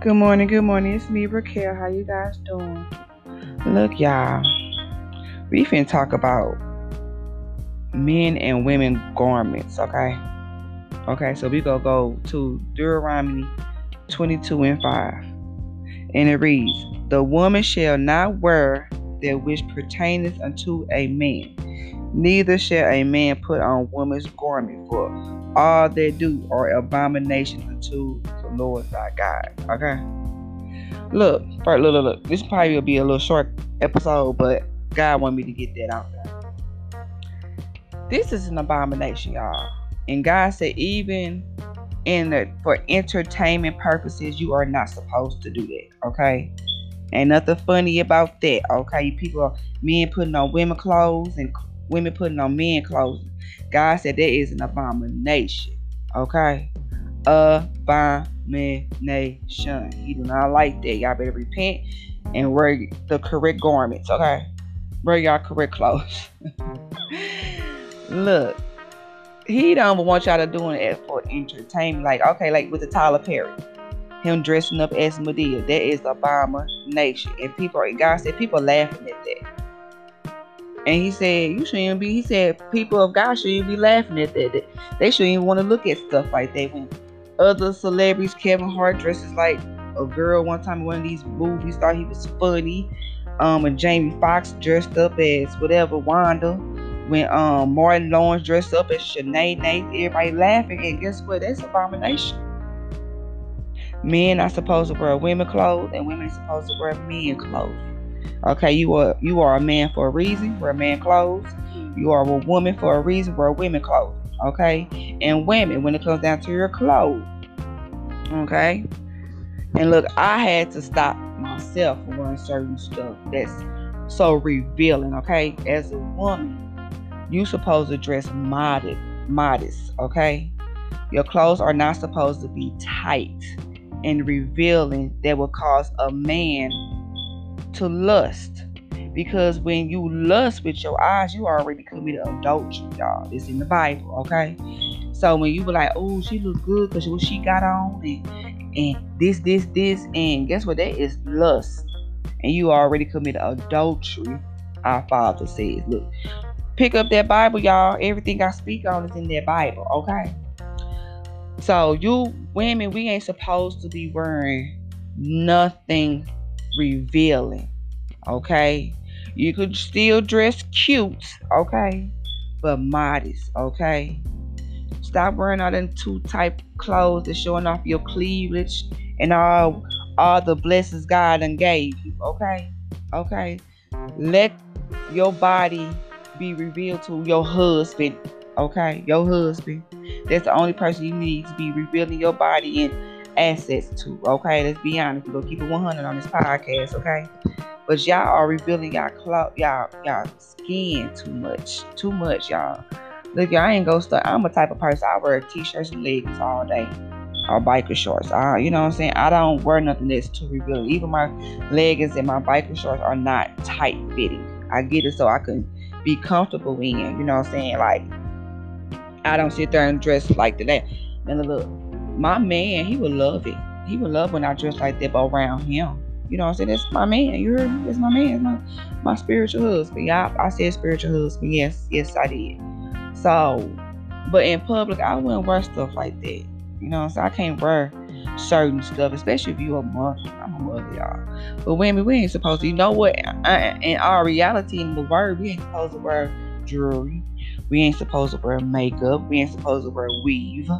Good morning, good morning. It's me, Raquel. How you guys doing? Look, y'all, we finna talk about men and women garments, okay? Okay, so we gonna go to Deuteronomy 22 and 5. And it reads, The woman shall not wear that which pertaineth unto a man, neither shall a man put on woman's garment, for all that do are abomination unto Lord thy God. Okay. Look, first, look, look, look. This probably will be a little short episode, but God want me to get that out there. This is an abomination, y'all. And God said, even in the for entertainment purposes, you are not supposed to do that. Okay. Ain't nothing funny about that. Okay. People are men putting on women clothes and women putting on men clothes. God said that is an abomination. Okay. Abomination. He do not like that. Y'all better repent and wear the correct garments. Okay. Wear y'all correct clothes. Look. He don't want y'all to doing it for entertainment. Like, okay, like with the Tyler Perry. Him dressing up as Madea. That is abomination. And people, God said people laughing at that. And he said, You shouldn't be, he said, people of God shouldn't be laughing at that. They shouldn't even want to look at stuff like that. When other celebrities, Kevin Hart dresses like a girl one time in one of these movies, thought he was funny. Um, and Jamie Foxx dressed up as whatever, Wanda. When um Martin Lawrence dressed up as Sinead, Nate, everybody laughing. And guess what? That's abomination. Men are supposed to wear women clothes, and women are supposed to wear men clothes. Okay, you are you are a man for a reason. Wear man clothes. You are a woman for a reason. Wear women clothes. Okay, and women when it comes down to your clothes. Okay, and look, I had to stop myself from wearing certain stuff that's so revealing. Okay, as a woman, you're supposed to dress modest. Modest. Okay, your clothes are not supposed to be tight and revealing that will cause a man to lust. Because when you lust with your eyes, you already committed adultery, y'all. It's in the Bible, okay? So when you be like, oh, she look good because what she got on and, and this, this, this, and guess what? That is lust. And you already committed adultery, our Father says. Look, pick up that Bible, y'all. Everything I speak on is in that Bible, okay? So you women, we ain't supposed to be wearing nothing revealing. Okay? You could still dress cute, okay? But modest, okay? Stop wearing all them two type clothes that's showing off your cleavage and all all the blessings God and gave you, okay? Okay? Let your body be revealed to your husband, okay? Your husband. That's the only person you need to be revealing your body and assets to. Okay, let's be honest. We're gonna keep it 100 on this podcast. Okay, but y'all are revealing y'all clout, y'all y'all skin too much, too much, y'all. Look, y'all ain't gonna start. I'm a type of person. I wear t-shirts and leggings all day, or biker shorts. I, you know what I'm saying? I don't wear nothing that's too revealing. Even my leggings and my biker shorts are not tight fitting. I get it so I can be comfortable in. You know what I'm saying? Like I don't sit there and dress like that. And look, my man, he would love it. He would love when I dress like that, but around him. You know I'm saying? That's my man. You heard me? That's my man. my, my spiritual husband. Yeah, I, I said spiritual husband. Yes, yes, I did. So, but in public, I wouldn't wear stuff like that. You know saying? I can't wear certain stuff, especially if you're a mother. I'm a mother, y'all. But women, we ain't supposed to. You know what? In our reality in the word, we ain't supposed to wear jewelry. We ain't supposed to wear makeup. We ain't supposed to wear weave.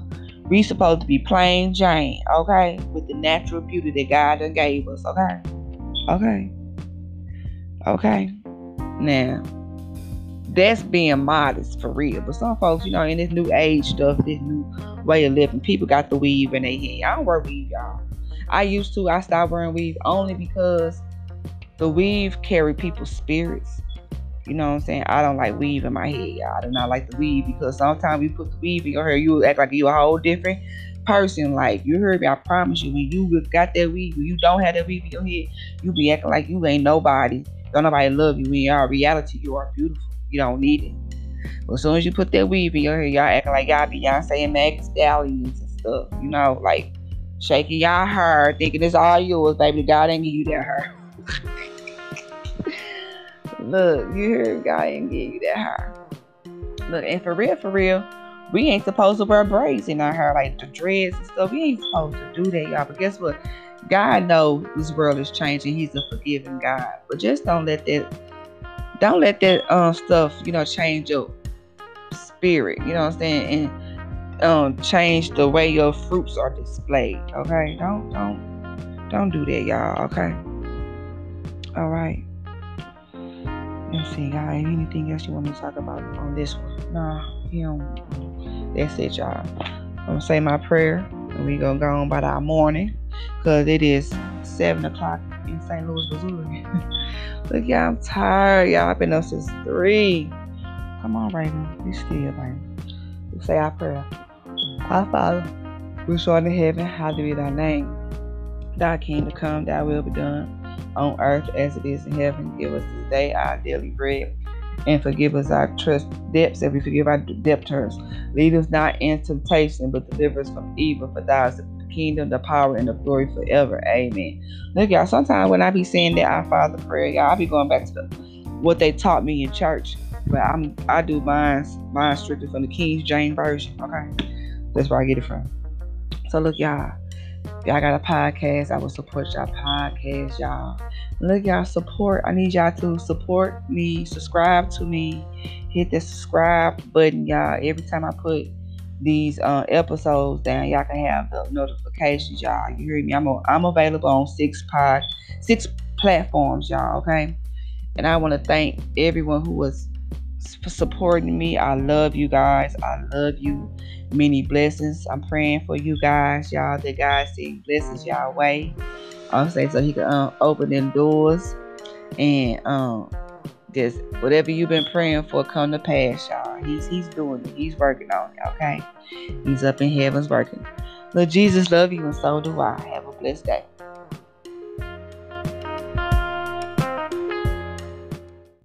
We supposed to be plain Jane, okay? With the natural beauty that God done gave us, okay? Okay. Okay. Now, that's being modest for real. But some folks, you know, in this new age stuff, this new way of living, people got the weave in their head. I don't wear weave, y'all. I used to. I stopped wearing weave only because the weave carry people's spirits. You know what I'm saying? I don't like weave in my y'all. I do not like the weave because sometimes you put the weave in your hair, you act like you a whole different person. Like you heard me, I promise you, when you got that weave, when you don't have that weave in your head, you be acting like you ain't nobody. Don't nobody love you. When you are reality, you are beautiful. You don't need it. But as soon as you put that weave in your hair, y'all acting like y'all Beyonce and Megan Stallions and stuff. You know, like shaking y'all hair, thinking it's all yours, baby. God ain't give you that hair. Look, you hear God ain't give you that hair. Look, and for real, for real, we ain't supposed to wear braids in our hair, like the dreads and stuff. We ain't supposed to do that, y'all. But guess what? God knows this world is changing. He's a forgiving God. But just don't let that don't let that um stuff, you know, change your spirit. You know what I'm saying? And um change the way your fruits are displayed. Okay? Don't don't don't do that, y'all. Okay. All right. Let's see, y'all. Anything else you want me to talk about on this one? Nah, you know. That's it, y'all. I'm gonna say my prayer and we gonna go on about our morning because it is seven o'clock in St. Louis, Missouri. Look, y'all, I'm tired. Y'all, I've been up since three. Come on, Raven. Be still, baby. We say our prayer. Our Father, which art in heaven, hallowed be thy name. Thy kingdom come, thy will be done on earth as it is in heaven. Give us this day our daily bread and forgive us our trust debts as we forgive our debtors. Lead us not into temptation, but deliver us from evil. For thou is kingdom, the power, and the glory forever. Amen. Look, y'all, sometimes when I be saying that our Father prayer, y'all, I be going back to what they taught me in church. But I'm I do mine mine strictly from the King James Version. Okay. That's where I get it from. So look, y'all. Y'all got a podcast. I will support y'all podcast, y'all. Look, y'all support. I need y'all to support me, subscribe to me, hit the subscribe button, y'all. Every time I put these uh, episodes down, y'all can have the notifications, y'all. You hear me? I'm a, I'm available on six pod, six platforms, y'all. Okay, and I want to thank everyone who was supporting me. I love you guys. I love you. Many blessings. I'm praying for you guys, y'all. That God send blessings y'all way. I'll say so He can um, open them doors and um just whatever you've been praying for come to pass, y'all. He's he's doing it. He's working on it. Okay, he's up in heaven's working. Lord Jesus, love you and so do I. Have a blessed day.